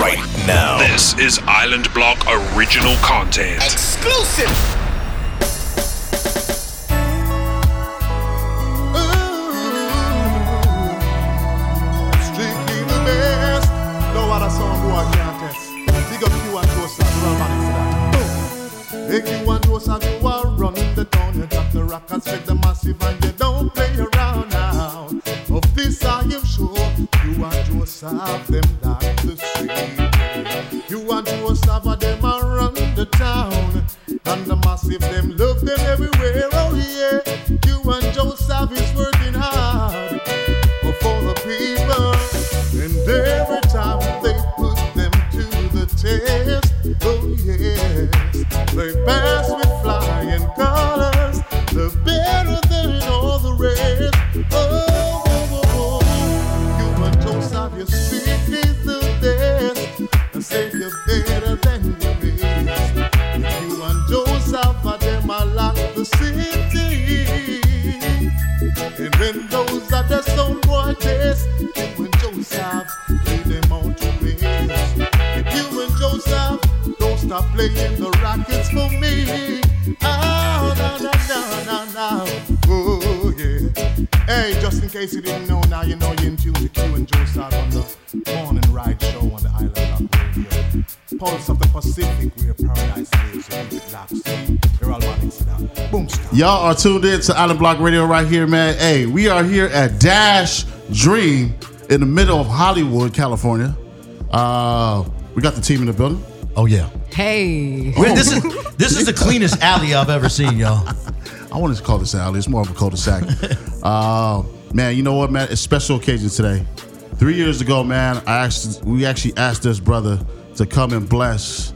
right now. This is Island Block original content. Exclusive. Strictly the best. No other song boy can test. Big you and Joseph, real man for that. Hey, you and Joseph, you are running the town. You got the rockers, check the massive, and you don't play around now. Of this I am sure. You and Joseph, them town. And the massive, them love them everywhere. Oh yeah. You and Joseph is working hard for the people. And every time they put them to the test, oh yes, they pass with flying colors. They're better than all the rest. Oh, oh, oh, oh. you and the best. And say playing the rockets for me. Oh, no, no, no, no, no. Oh, yeah. Hey, just in case you didn't know, now you know you're in tune to Q and Joseph on the morning ride show on the Island Block Radio. Pulse of the Pacific, where paradise lives, and it locks. You're all running to that. Boom, stop. Y'all are tuned in to Island Block Radio right here, man. Hey, we are here at Dash Dream in the middle of Hollywood, California. Uh, we got the team in the building. Oh yeah. Hey. Wait, this is this is the cleanest alley I've ever seen, y'all. I wanted to call this alley. It's more of a cul-de-sac. uh, man, you know what, man? It's a special occasion today. Three years ago, man, I asked we actually asked this brother to come and bless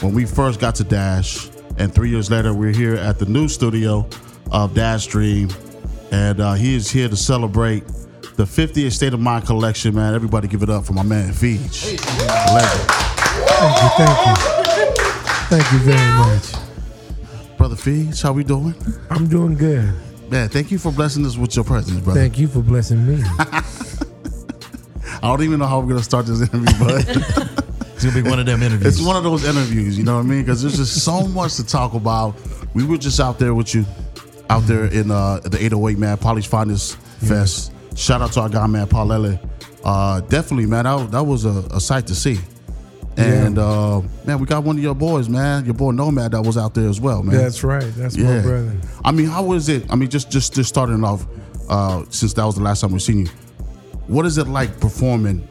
when we first got to Dash, and three years later, we're here at the new studio of Dash Dream, and uh, he is here to celebrate the 50th State of Mind collection. Man, everybody, give it up for my man Feej, legend, Thank you, thank you. Thank you very much. brother Feej. How we doing? I'm doing good. Man, thank you for blessing us with your presence, brother. Thank you for blessing me. I don't even know how we're gonna start this interview, but. It's gonna be one of them interviews. It's one of those interviews, you know what I mean? Because there's just so much to talk about. We were just out there with you, out there in uh, the 808 man, Polly's Finest Fest. Shout out to our guy man, Paul Lele. Uh, definitely, man, that, that was a, a sight to see. And uh, man, we got one of your boys, man, your boy Nomad, that was out there as well, man. That's right. That's my brother. I mean, how was it? I mean, just just just starting off, uh, since that was the last time we seen you. What is it like performing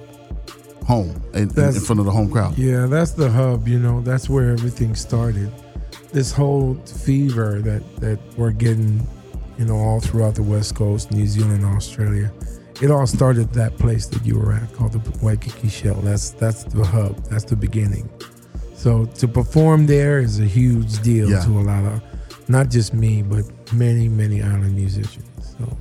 home in, in, in front of the home crowd? Yeah, that's the hub. You know, that's where everything started. This whole fever that that we're getting, you know, all throughout the West Coast, New Zealand, Australia. It all started that place that you were at, called the Waikiki Shell. That's that's the hub. That's the beginning. So to perform there is a huge deal Yeah. to a lot of, not just me, but many many island musicians. So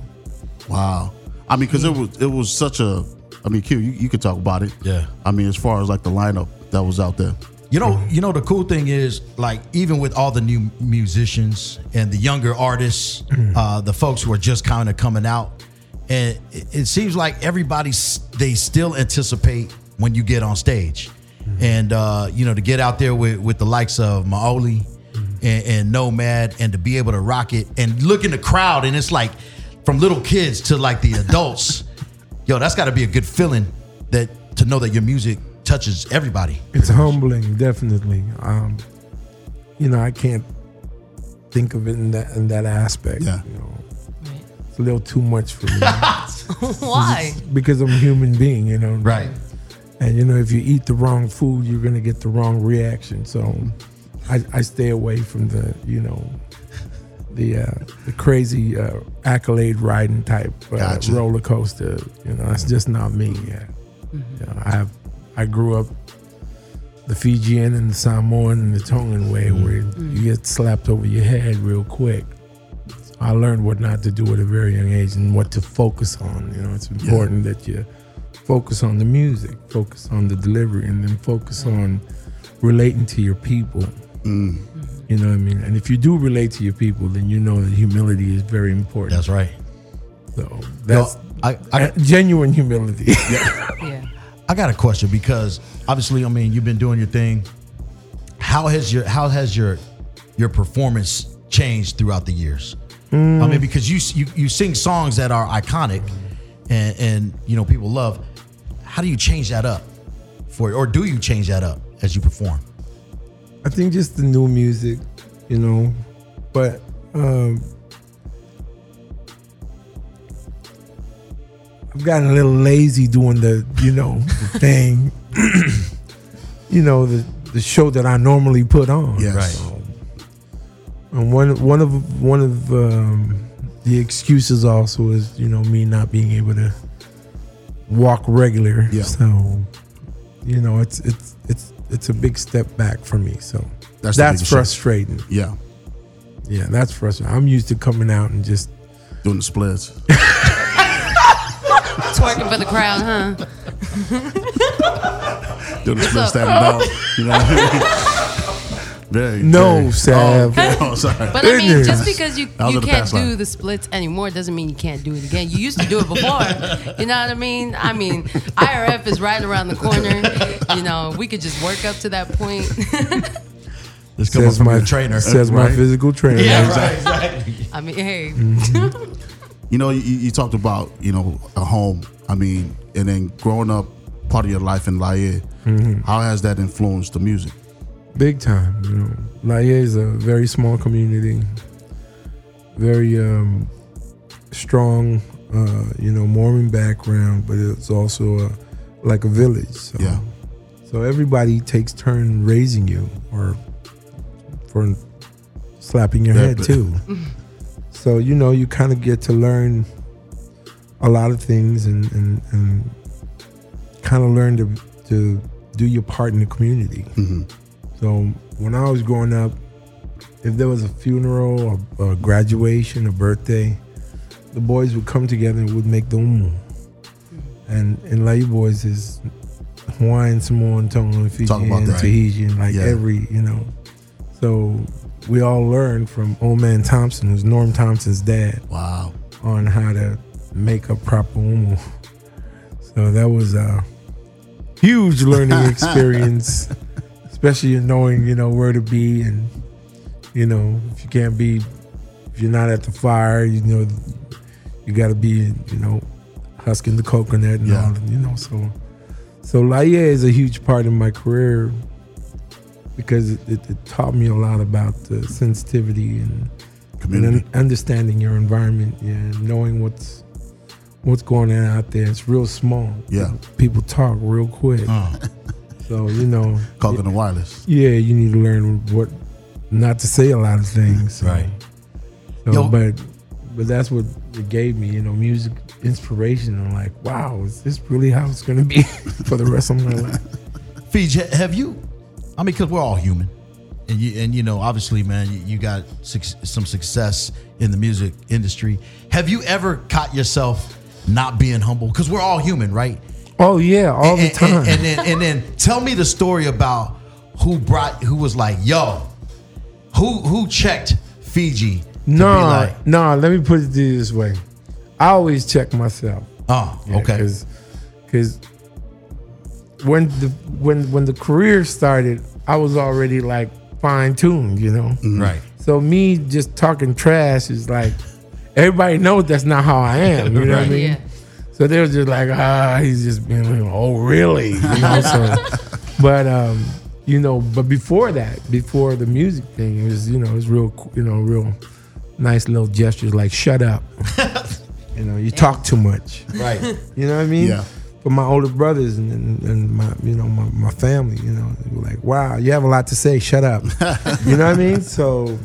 Wow. I mean, because it was it was such a. I mean, Q, you, you could talk about it. Yeah. I mean, as far as like the lineup that was out there. You know, you know the cool thing is like even with all the new musicians and the younger artists, uh, the folks who are just kind of coming out, and it, it seems like everybody they still anticipate when you get on stage, and uh, you know to get out there with with the likes of Maoli and, and Nomad, and to be able to rock it and look in the crowd, and it's like from little kids to like the adults. Yo, that's got to be a good feeling that to know that your music touches everybody. It's humbling, definitely. Um, you know, I can't think of it in that in that aspect. Yeah. You know, a little too much for me Why? because I'm a human being. You know, Right. And you know, if you eat the wrong food, you're gonna get the wrong reaction. So, I, I stay away from the you know. The, uh, the crazy uh, accolade riding type uh, Gotcha. roller coaster, you know, that's just not me. Yeah, You know, I have, I grew up the Fijian and the Samoan and the Tongan way, where you get slapped over your head real quick. I learned what not to do at a very young age and what to focus on. You know, it's important that you focus on the music, focus on the delivery, and then focus on relating to your people. You know what I mean? And if you do relate to your people, then you know that humility is very important. That's right. So that's I, I, uh, genuine humility. Yeah. I got a question because obviously, I mean, you've been doing your thing. How has your how has your your performance changed throughout the years? I mean, because you you you sing songs that are iconic, and and you know people love. How do you change that up for, or do you change that up as you perform? I think just the new music, you know, but um, I've gotten a little lazy doing the, you know, the thing, you know, the the show that I normally put on. Yes. Right. So, and one one of one of um, the excuses also is, you know, me not being able to walk regular. Yeah. So, you know, it's it's it's it's a big step back for me. So That's that's, the biggest frustrating. Yeah, Yeah, that's frustrating. I'm used to coming out and just doing the splits. Twerking for the crowd, huh? Doing the splits up? standing up. You know. what I mean? Very. no, very- Sav. Oh, oh, sorry. But I mean, Ignorance. just because you, you can't do life. the splits anymore doesn't mean you can't do it again. You used to do it before. you know what I mean? I mean, IRF is right around the corner. You know, we could just work up to that point. This comes Says from my trainer. Says my physical trainer. Yeah, Exactly. I mean, hey, You know, you, you talked about you know a home. I mean, and then growing up, part of your life in Laie. Mm-hmm. How has that influenced the music? Big time. You know, Laie is a very small community, very um, strong, uh, you know, Mormon background, but it's also a, like a village. So, Yeah. So everybody takes turn raising you, or for slapping your head too. so you know, you kind of get to learn a lot of things and and, and kind of learn to to do your part in the community. So when I was growing up, if there was a funeral, a, a graduation, a birthday, the boys would come together and would make the umu. And and Laie boys is Hawaiian, Samoan, Tongan, Fijian, that. Tahitian, like Yeah. every you know. So we all learned from Old Man Thompson, who's Norm Thompson's dad, Wow. on how to make a proper umu. So that was a huge learning experience, especially in knowing, you know, where to be and, you know, if you can't be, if you're not at the fire, you know, you got to be, you know, husking the coconut and Yeah. all, you know, so. So Laie is a huge part of my career because it, it, it taught me a lot about the sensitivity and and understanding your environment yeah, and knowing what's what's going on out there. It's real small. Yeah. People talk real quick. Uh. So, you know, Calling the wireless. yeah, you need to learn what not to say a lot of things. So, Right. So, Yo. but but that's what it gave me, you know, music inspiration. I'm like, wow, is this really how it's gonna be for the rest of my life? Fiji, have you? I mean, because we're all human, and you and you know, obviously, man, you, you got suc some success in the music industry. Have you ever caught yourself not being humble? Because we're all human, right? Oh yeah, all and, the and- time. And, then and then tell me the story about who brought who was like, yo, who who checked Fiji? No, be like, no, let me put it this way. I always check myself. oh, okay, Because when the when when the career started, I was already like fine tuned, you know. Mm-hmm. right. So me just talking trash is like everybody knows that's not how I am. You know what I mean? yeah. So they were just like, ah, he's just being like, oh really? You know. so, but um, you know, but before that, before the music thing, it was you know, it was real, you know, real nice little gestures like shut up. you know, you talk too much. Right. You know what I mean? Yeah. For my older brothers and, and, and my you know my, my family, you know, they were like, wow, you have a lot to say. Shut up. you know what I mean? So,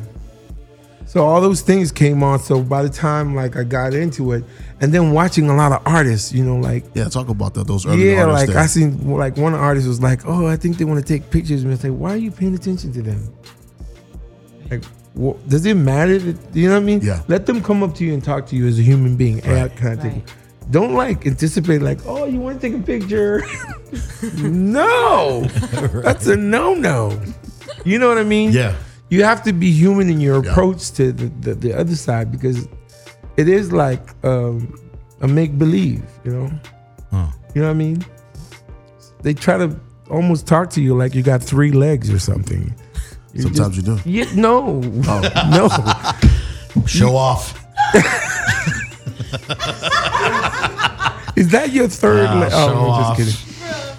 so all those things came on. So by the time like I got into it, and then watching a lot of artists, you know, like Yeah, talk about that. Those early yeah, artists like there. I seen like one artist was like, oh, I think they want to take pictures. And it's like, why are you paying attention to them? Like, wha- does it matter? That, you know what I mean? Yeah. Let them come up to you and talk to you as a human being. Hey, I kind of think. Right. Don't like anticipate like, oh, you want to take a picture? no, that's a no no. You know what I mean? Yeah. You have to be human in your Yeah. approach to the, the, the other side because it is like um, a make believe. You know. Huh. You know what I mean? they try to almost talk to you like you got three legs or something. You're Sometimes just- you do. Yeah, no, no. Show off. Is that your third? Leg? show Oh, I'm off. just kidding.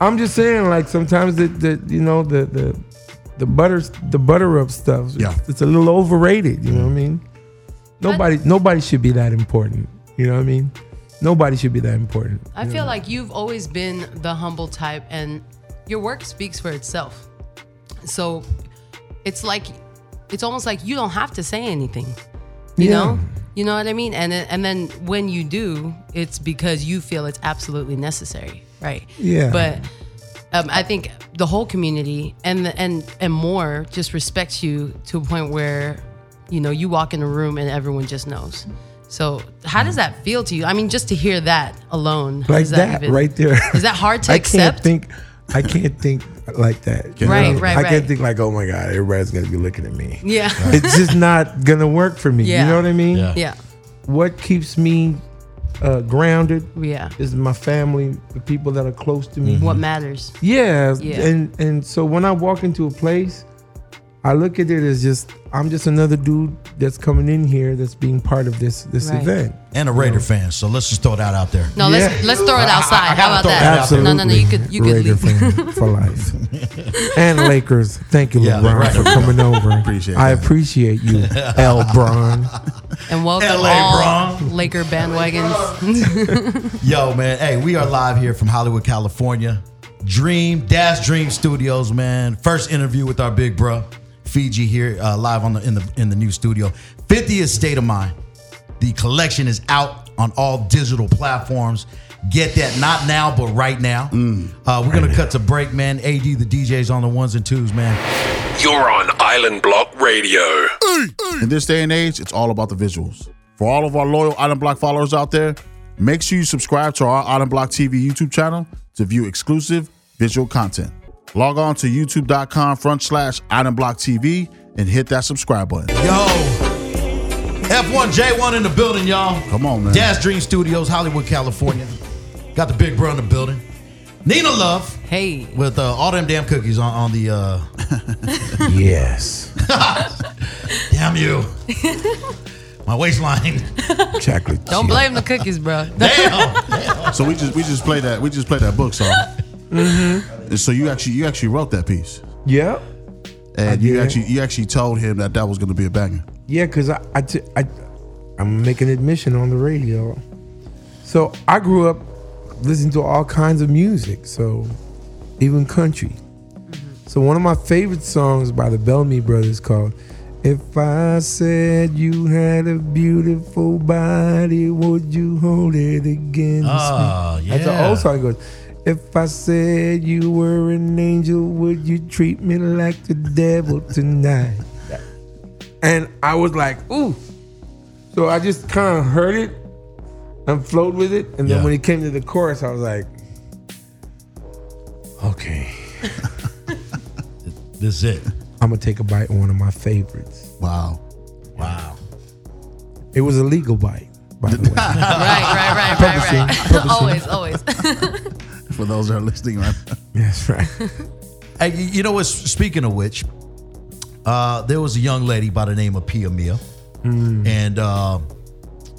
I'm just saying, like sometimes the, the you know the the the butter the butter up stuff. Yeah. it's a little overrated. You know what I mean? Nobody nobody should be that important. You know what I mean? Nobody should be that important. I feel like you've always been the humble type, and your work speaks for itself. So it's like it's almost like you don't have to say anything. You Yeah. know, you know what I mean. And then, and then when you do, it's because you feel it's absolutely necessary, right? Yeah. But um, I think the whole community and the, and and more just respects you to a point where you know you walk in a room and everyone just knows. So how does that feel to you? I mean, just to hear that alone like does that, even- right there. Is that hard to I accept? can't think. I can't think like that. you Right, know? right, I right. can't think like, oh my god, everybody's gonna be looking at me. Yeah. It's just not gonna work for me. Yeah. You know what I mean? Yeah. yeah. What keeps me uh, grounded Yeah. is my family, the people that are close to me. What matters? Yeah, Yeah. and and so when I walk into a place, I look at it as just I'm just another dude that's coming in here that's being part of this this Right. event. And a Raider fan. So let's just throw that out there. No, Yeah. let's let's throw it outside. I How gotta about that? out there. No, no, no. You could you could Raider leave. fan for life. and Lakers, thank you, Yeah, LeBron, right. for coming over. Appreciate I that. appreciate you, L. Bron. And welcome LA all Bron. Laker bandwagons. Yo, man. Hey, we are live here from Hollywood, California. Dream, Dash Dream Studios, man. First interview with our big bro, Fiji here, uh, live on the in the in the new studio. 50th State of Mind. The collection is out on all digital platforms. Get that, not now, but right now. Uh, we're gonna cut to break, man. AD, the DJs on the ones and twos, man. You're on Island Block Radio. In this day and age, it's all about the visuals. For all of our loyal Island Block followers out there, make sure you subscribe to our Island Block TV YouTube channel to view exclusive visual content. Log on to youtube.com front slash Island Block TV and hit that subscribe button. Yo, F1J1 in the building, y'all. Come on, man. Dash Dream Studios, Hollywood, California. Got the big bro in the building. Nina Love hey. with uh, all them damn cookies on, on the. Uh, Yes, damn you. My waistline. chocolate. Don't blame the cookies, bro. Damn. So we just we just play that we just play that book song. And so you actually you actually wrote that piece, Yeah. and you did. actually you actually told him that that was going to be a banger. Yeah, cause I, I, t- I, I'm making admission on the radio. So I grew up listening to all kinds of music, so even country. So one of my favorite songs by the Bellamy Brothers called "If I Said You Had a Beautiful Body, Would You Hold It Against Oh, Me?" Ah, That's an yeah. old song. It goes. If I said you were an angel, would you treat me like the devil tonight? And I was like, ooh. So I just kind of heard it and flowed with it. And Yeah. then when it came to the chorus, I was like, okay, This is it. I'm going to take a bite on one of my favorites. Wow. Wow. It was a legal bite, by the way. right, right, right, right, right. always, always. For those that are listening right now. That's right. Hey, you you know what? Speaking of which, uh, there was a young lady by the name of Pia Mia, and uh,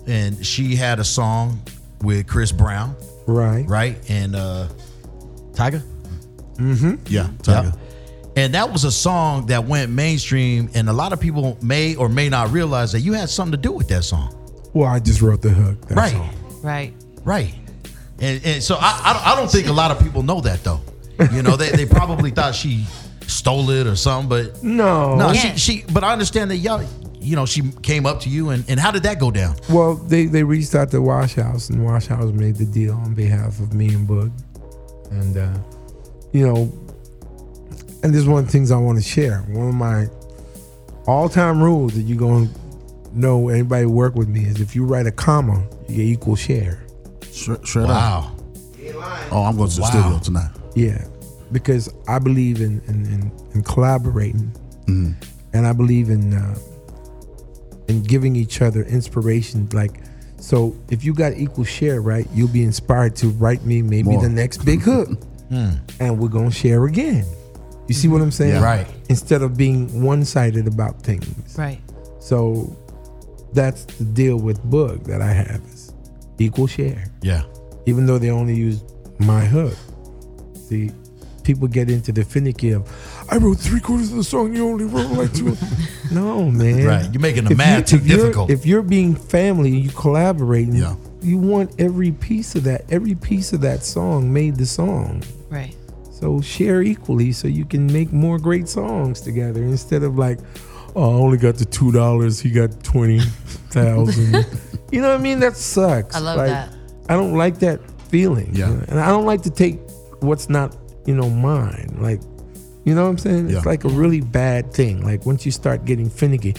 and she had a song with Chris Brown, Right. right? And uh, Tyga. Mm-hmm. Yeah, Tyga. Yep. And that was a song that went mainstream, and a lot of people may or may not realize that you had something to do with that song. Well, I just wrote the hook. That's right, all. right. right. And, and so I, I, don't- think a lot of people know that though. You know, they, they probably thought she stole it or something, but No. no, Yeah. she, she. But I understand that y'all, you know, she came up to you, and, and how did that go down? Well, they, they reached out to Wash House, and Wash House made the deal on behalf of me and Boog. And, uh, you know, and this is one of the things I want to share. One of my all time rules that you're going to know anybody work with me is if you write a comma, you get equal share. Straight, straight up. Wow. Oh, I'm going to the Wow. studio tonight. Yeah, because I believe in in, in, in collaborating, and I believe in uh, in giving each other inspiration. Like, so if you got equal share, right, you'll be inspired to write me maybe More. the next big hook. and we're gonna share again. You see what I'm saying? Yeah. Right. Instead of being one-sided about things. Right. So that's the deal with Boog that I have is equal share. Yeah. Even though they only use my hook. See, people get into the finicky of I wrote three quarters of the song, you only wrote like two. no, man. Right. You're making the If math you- too if you're- difficult. If you're being family, and you collaborating. Yeah. You want every piece of that. Every piece of that song made the song. Right. So share equally so you can make more great songs together instead of like, oh, I only got the two dollars, he got twenty thousand. you know what I mean? That sucks. I love Like, that. I don't like that feeling. Yeah. you know? And I don't like to take what's not, you know, mine. Like, you know what I'm saying? Yeah. It's like a really bad thing. Like once you start getting finicky.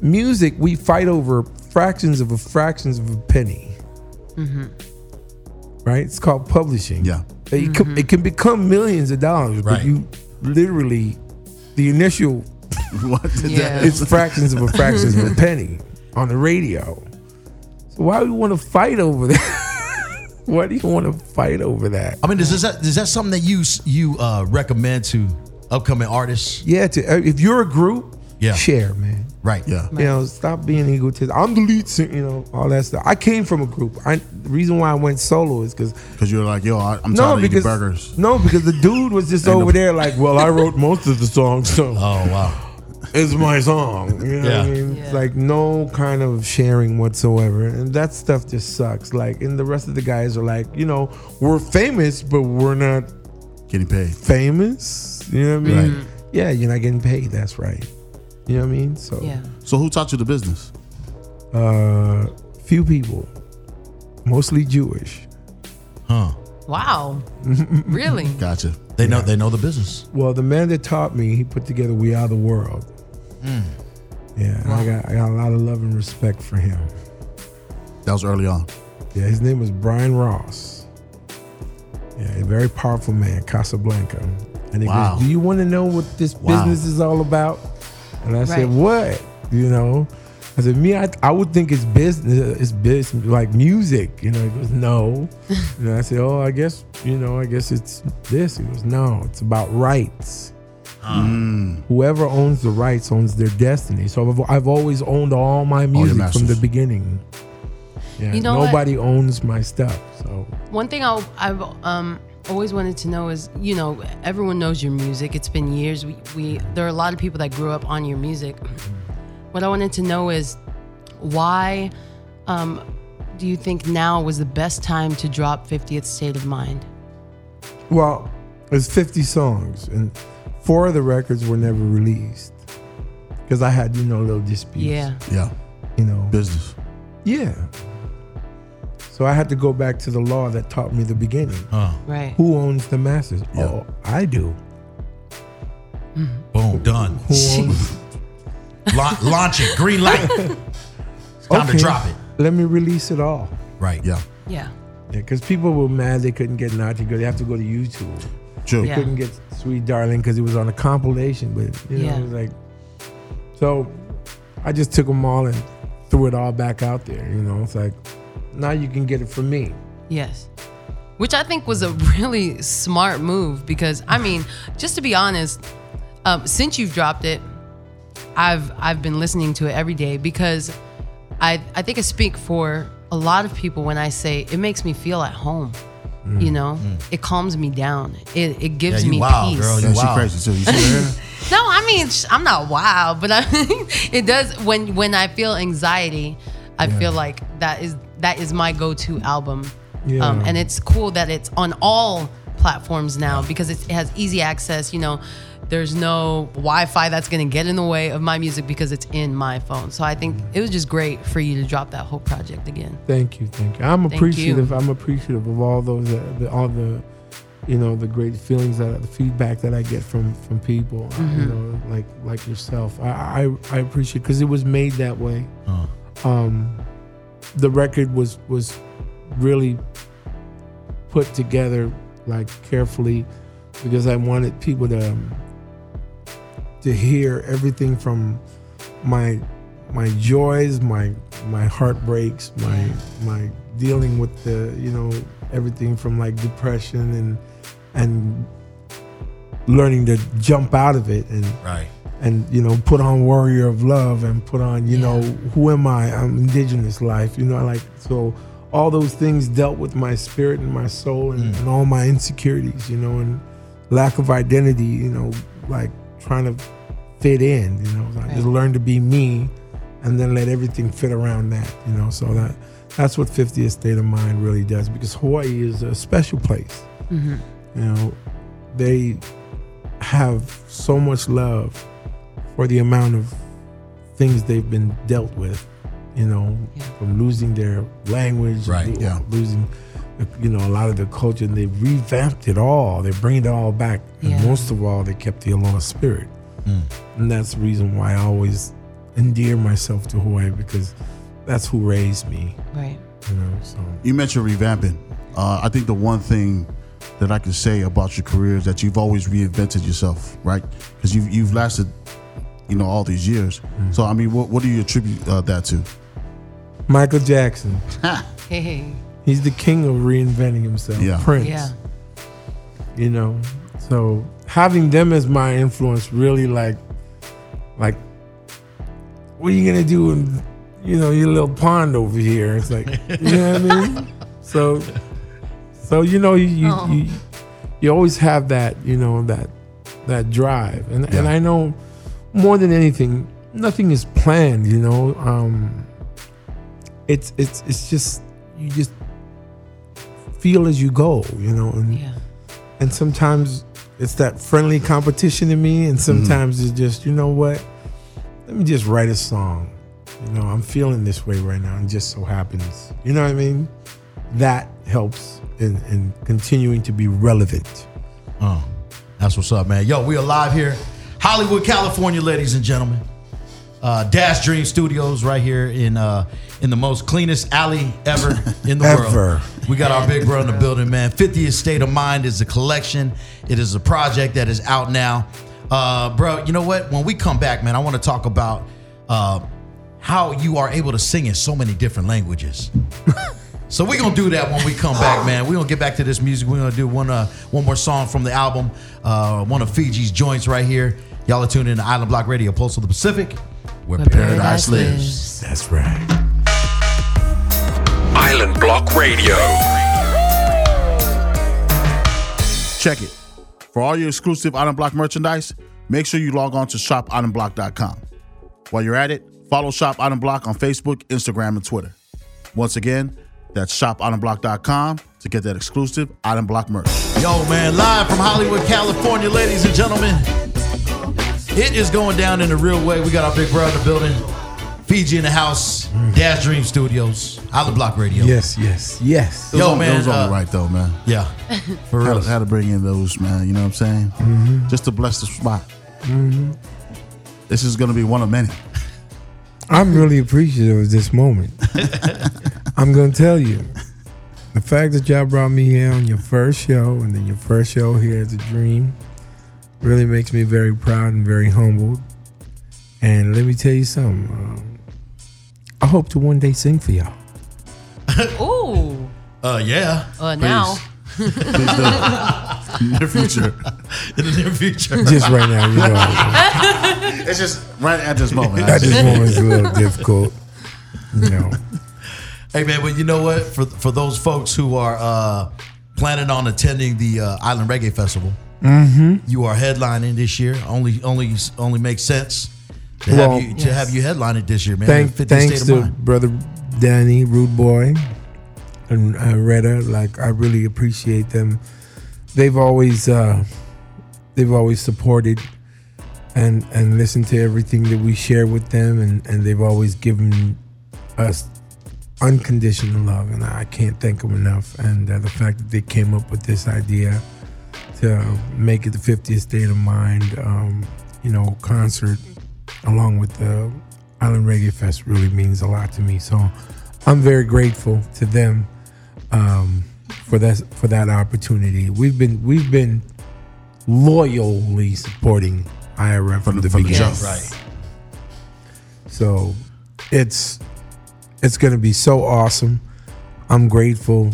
Music, we fight over fractions of a fractions of a penny. Mm-hmm. Right? It's called publishing. Yeah. It, can, mm-hmm. it can become millions of dollars, but Right. you literally, the initial, what did Yeah. that? it's fractions of a fractions of a penny on the radio. So why do you want to fight over that? why do you want to fight over that? I mean, is that is that something that you you uh, recommend to upcoming artists? Yeah, to, uh, if you're a group, Yeah. share, man. Right. Yeah. You know, stop being egotistic. I'm the lead singer, you know, all that stuff. I came from a group. I, the reason why I went solo is because Because you're like, yo, I, I'm no, tired of eating burgers. no, because the dude was just over no- there like, well, I wrote most of the songs, so Oh wow. it's my song. You know what I Yeah. mean? Yeah. It's like no kind of sharing whatsoever. And that stuff just sucks. Like, and the rest of the guys are like, you know, we're famous, but we're not Getting paid. famous. You know what I mean? Right. Yeah, you're not getting paid. That's right. You know what I mean? So, Yeah. So who taught you the business? uh, few people, mostly Jewish. Huh. Wow. really? Gotcha. They know they know the business. Well, the man that taught me, he put together We Are the World. Yeah, and I got I got a lot of love and respect for him. That was early on. Yeah, his name was Brian Ross. Yeah, a very powerful man, Casablanca. And he Wow. goes, Do you want to know what this Wow. business is all about? And I said, What? You know? I said, Me, I, I would think it's business, it's business, like music. You know, he goes, No. and I said, Oh, I guess, you know, I guess it's this. He goes, No, it's about rights. Whoever owns the rights owns their destiny. So I've, I've always owned all my music from the beginning. Yeah, You know what? nobody owns my stuff. So One thing I'll, I've um, always wanted to know is, you know, everyone knows your music. It's been years. We, we there are a lot of people that grew up on your music. What I wanted to know is, why um, do you think now was the best time to drop 50th State of Mind? Well, there's 50 songs, and four of the records were never released because I had, you know, little disputes. Yeah. Yeah. You know. Business. Yeah. So I had to go back to the law that taught me the beginning. Huh. Right. Who owns the masters? Yeah. Oh, I do. Boom. Done. Who owns? La- launch it. Green light. It's time to drop it. Let me release it all. Right. Yeah. Yeah. Yeah, because people were mad they couldn't get Naughty Girl. They have to go to YouTube. True. They Yeah. couldn't get Sweet Darling because it was on a compilation. But you know, Yeah. it was like, so I just took them all and threw it all back out there. You know, it's like now you can get it from me. Yes. Which I think was a really smart move because I mean, just to be honest, um, since you've dropped it, I've I've been listening to it every day because I I think I speak for a lot of people when I say it makes me feel at home. You know, it calms me down. It it gives Yeah, you me wild, peace. girl. You Yeah, she crazy too. You see? No, I mean I'm not wild, but I it does when when I feel anxiety, I feel like that is that is my go-to album. Yeah. Um, and it's cool that it's on all platforms now because it's, it has easy access. You know, there's no Wi-Fi that's gonna get in the way of my music because it's in my phone. So I think it was just great for you to drop that whole project again. Thank you, thank you. I'm Thank appreciative. you. I'm appreciative of all those, uh, the, all the, you know, the great feelings that the feedback that I get from from people. uh, Mm-hmm. you know, like like yourself. I I, I appreciate because it was made that way. Huh. Um, the record was was really put together like carefully because I wanted people to um, to hear everything from my my joys, my my heartbreaks, my my dealing with the you know everything from like depression and and learning to jump out of it and Right. And you know put on warrior of love and put on you know who am i? I'm indigenous life you know like so all those things dealt with my spirit and my soul and, mm. and all my insecurities you know and lack of identity you know like trying to fit in you know i just learn to be me and then let everything fit around that you know so that that's what 50th state of mind really does because hawaii is a special place. Mm-hmm. You know they have so much love for the amount of things they've been dealt with, you know, Yeah. from losing their language, Right, lo- yeah. losing, you know, a lot of their culture, and they've revamped it all. They're bringing it all back, and most of all, they kept the Aloha spirit, and that's the reason why I always endear myself to Hawaii because that's who raised me, Right. you know. So You mentioned revamping. Uh, I think the one thing that I can say about your career is that you've always reinvented yourself, right? Because you've you've lasted, you know, all these years. So I mean, what what do you attribute uh, that to? Michael Jackson, Hey. he's the king of reinventing himself. Yeah. Prince. Yeah. you know so having them as my influence really like like what are you gonna do in you know your little pond over here it's like you know what i mean so so you know you you, Oh. you you always have that you know that that drive and and i know more than anything nothing is planned you know? Um it's it's it's just you just feel as you go you know? And Yeah. and sometimes it's that friendly competition in me and sometimes it's just you know what? Let me just write a song. You know i'm feeling this way right now and just so happens. You know what i mean? That helps in, in continuing to be relevant. Oh, that's what's up, man. Yo, we are live here, Hollywood, California, ladies and gentlemen. Uh, Dash Dream Studios, right here in uh, in the most cleanest alley ever in the Ever. world. We got our big bro in the building, man. 50th State of Mind is a collection. It is a project that is out now, uh, bro. You know what? When we come back, man, I want to talk about uh, how you are able to sing in so many different languages. So we're gonna do that when we come back, man. We're gonna get back to this music. We're gonna do one uh one more song from the album, uh, one of Fiji's joints right here. Y'all are tuned in to Island Block Radio, Pulse of the Pacific, where, Where paradise, paradise lives. that's right Island Block Radio. Check it. For all your exclusive Island Block merchandise, make sure you log on to shopislandblock.com. While you're at it, follow Shop Island Block on Facebook, Instagram, and Twitter. Once again, that's shopislandblock.com to get that exclusive Island Block merch. Yo, man, live from Hollywood, California, ladies and gentlemen. It is going down in a real way. We got our big bro in the building, Fiji in the house, Dash Dream Studios, Island Block Radio. yes yes yes It Yo, on- man, It was uh, all right, though, man. Yeah, for Had real. to, had to bring in those, man. You know what I'm saying? Mm-hmm. Just to bless the spot. This is going to be one of many. i'm really appreciative of this moment i'm gonna tell you the fact that y'all brought me here on your first show and then your first show here at the dream really makes me very proud and very humbled. And let me tell you something. Um, I hope to one day sing for y'all. Ooh. Uh, yeah, Uh, now. Please do. Near future. in the near future. Just right now, you know, It's just right at this moment. at this moment it's a little difficult. You know, Hey man, but you know what? For for those folks who are uh, planning on attending the uh, Island Reggae Festival, you are headlining this year. Only only only makes sense to Well, have you to Yes. have you headline it this year, man. Thank, thanks to Mind. brother Danny, Rude Boy, and uh, Retta. Like I really appreciate them. They've always uh, they've always supported and and listened to everything that we share with them, and and they've always given us unconditional love, and I can't thank them enough. And uh, the fact that they came up with this idea to make it the 50th State of Mind, um, you know, concert along with the Island Reggae Fest really means a lot to me. So I'm very grateful to them um, for that for that opportunity. We've been we've been loyally supporting IRF from, the, from the beginning. jump. Right. So it's it's gonna be so awesome. I'm grateful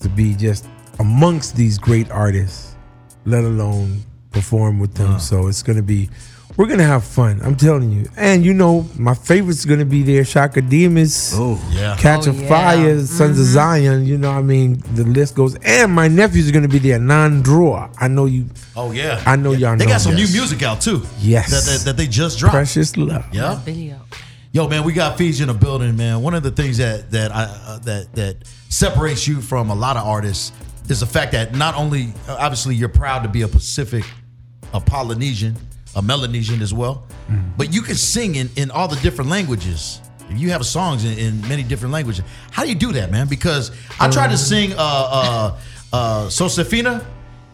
to be just amongst these great artists, let alone perform with them. So it's gonna be, we're gonna have fun. I'm telling you. And you know, my favorite's gonna be there. Chaka Demus. Oh, Yeah. Catch Oh, a yeah. Fire, Sons of Zion. You know, what I mean, the list goes. And my nephews are gonna be there. Non drawer. I know you. Oh yeah. I know y'all know They know got some this. new music out too. Yes. That, that, that they just dropped. Precious love. Yeah. Video. Yo, man, we got Fiji in the building, man. One of the things that that I uh, that that separates you from a lot of artists is the fact that not only uh, obviously you're proud to be a Pacific, a Polynesian, a Melanesian as well, but you can sing in in all the different languages. You have songs in, in many different languages. How do you do that, man? Because I tried to sing uh uh uh Sosefina.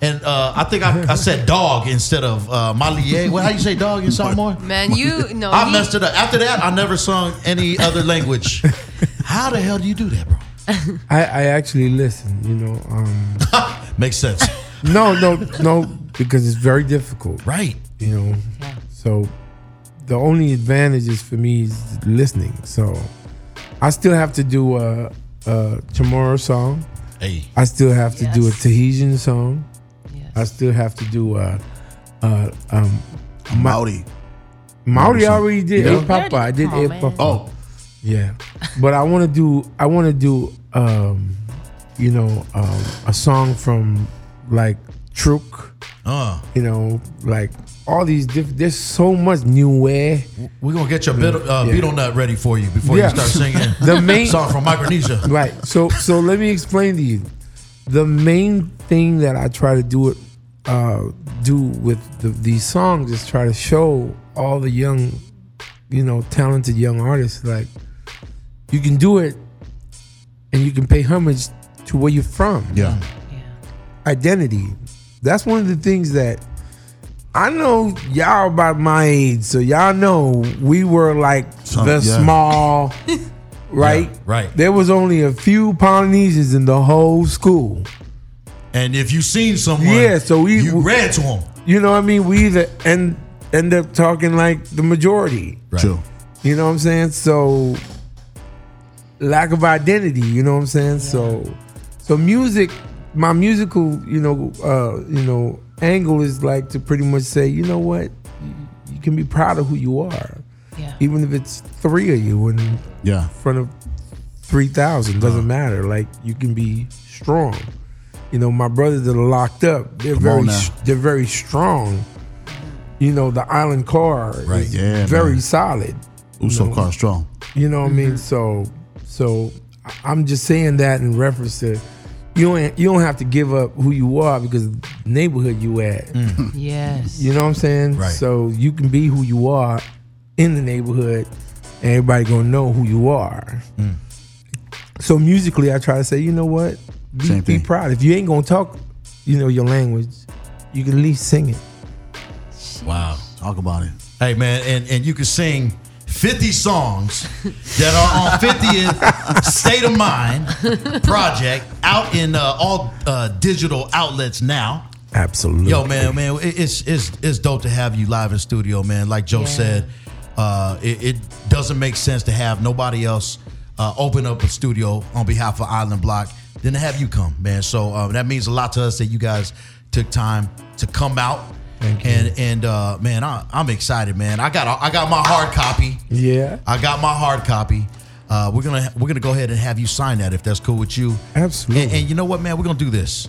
And uh, I think I, I said dog instead of uh, Malie. What how you say dog in Samoa? Man, you know. I he- messed it up. After that, I never sung any other language. How the hell do you do that, bro? I, I actually listen. You know. Um, Makes sense, no, no, no, because it's very difficult. right? You know. So the only advantage is for me is listening. So I still have to do a, a Chamorro song. Hey, I still have to do a Yes. Tahitian song. Yes. I still have to do a, a um, Maori. Maori already did Yeah. A Papa. I did Come on, A man. Papa. Oh, Yeah, but I want to do. I want to do. Um, you know, um, a song from like Truk. uh, You know, like all these different. There's so much new way. we're gonna get your bit, uh, Yeah. beat on that ready for you before Yeah. you start singing The main- song from Micronesia. Right. So so let me explain to you. The main thing that I try to do it uh, do with the, these songs is try to show all the young, you know, talented young artists like you can do it, and you can pay homage to where you're from. yeah. Yeah. Identity. That's one of the things that I know y'all about my age, so y'all know we were like Some- the yeah. small, right? Yeah, right. There was only a few Polynesians in the whole school. And if you seen someone, Yeah, so we- you we- ran to him. You know what I mean? We either end end up talking like the majority. Right. True. You know what I'm saying? So lack of identity, you know what I'm saying? So so music, my musical, you know, uh, you know, angle is like to pretty much say, you know what? You, you can be proud of who you are. Yeah. Even if it's three of you in Yeah. front of 3,000, doesn't matter. Like you can be strong. You know, my brothers that are locked up, they're Come very they're very strong. You know, the island car Right. is Yeah, very man. solid. Uso car strong. You know what I mean? So, so I- I'm just saying that in reference to you don't you don't have to give up who you are because the neighborhood you at. Mm. Yes. You know what I'm saying? Right. So you can be who you are in the neighborhood, and everybody gonna know who you are. Mm. So musically, I try to say, you know what? Be, Same be proud. If you ain't gonna talk, you know your language, you can at least sing it. Wow. Talk about it. Hey man, and and you can sing 50 songs that are on 50th State of Mind project out in uh, all uh, digital outlets now. Absolutely. Yo, man, man, it's it's it's dope to have you live in studio, man. Like Joe Yeah. said, uh, it, it doesn't make sense to have nobody else uh, open up a studio on behalf of Island Block than to have you come, man. So uh, that means a lot to us that you guys took time to come out. Thank you. And and uh, man, I, I'm excited, man. I got I got my hard copy. Yeah. I got my hard copy. Uh, we're gonna we're gonna go ahead and have you sign that if that's cool with you. Absolutely. And, and you know what, man? We're gonna do this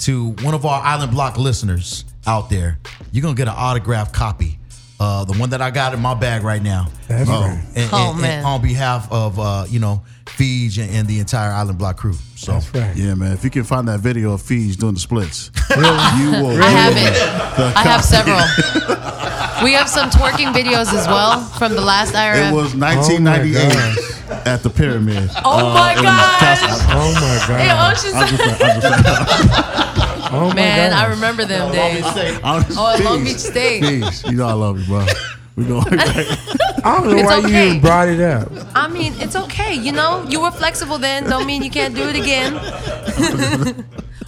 to one of our Island Block listeners out there. You're gonna get an autographed copy. Uh, the one that I got in my bag right now. That's Uh, right. and, Oh, and- and man. on behalf of uh, you know Feej and, and the entire Island Block crew. So That's right. Yeah, man. If you can find that video of Fees doing the splits, you will. I have it. the I have several. we have some twerking videos as well from the last IRF. It was Oh 1998 at the pyramid. Oh uh, my in gosh. Oh my Hey, God. Oceanside. I'm just, I'm just, Oh my Man, God. I remember them days. Oh, at Long Beach State. Fees, you know I love you, bro. We going I don't know It's why you even brought it up. I mean, it's okay. You know, you were flexible then. Don't mean you can't do it again.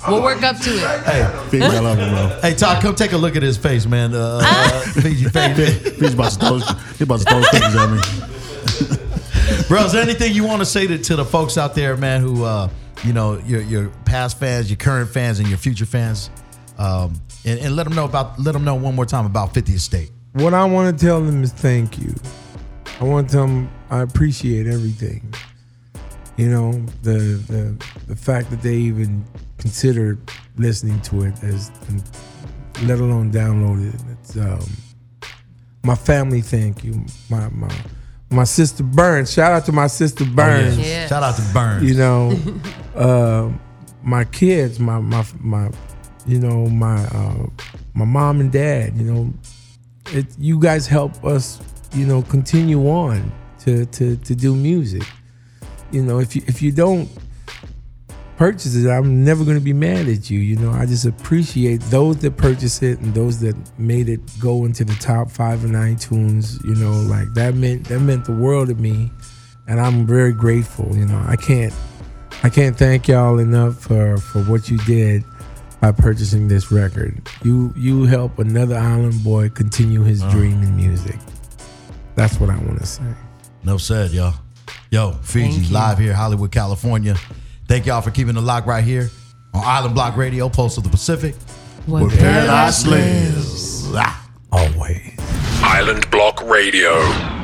we'll work up to it. Fees, I love you, bro. hey Todd, come take a look at his face, man. Uh, uh, Fiji face. Fees about to throw, he about to throw cookies at me. Bro, is there anything you want to say to, to the folks out there, man, who uh, you know, your your past fans, your current fans, and your future fans, um, and, and let them know about let them know one more time about 50 State. What I want to tell them is thank you. I want to tell them I appreciate everything. You know, the the the fact that they even considered listening to it as let alone download it. It's um my family thank you. My my my sister Burns. Shout out to my sister Burns. Yeah. Shout out to Burns. You know, uh, my kids, my my my, you know, my uh, my mom and dad. You know, it. You guys help us. You know, continue on to to to do music. You know, if you if you don't purchase it, I'm never going to be mad at you. You know, I just appreciate those that purchase it and those that made it go into the top five in iTunes. You know, like that meant that meant the world to me, and I'm very grateful. You know, I can't I can't thank y'all enough for for what you did by purchasing this record. You you help another island boy continue his uh-huh. dream in music. That's what I want to say. No said, y'all. Yo, Fiji live here, Hollywood, California. Thank y'all for keeping the lock right here on Island Block Radio, Pulse of the Pacific. Where Paradise lives. Ah. Always. Island Block Radio.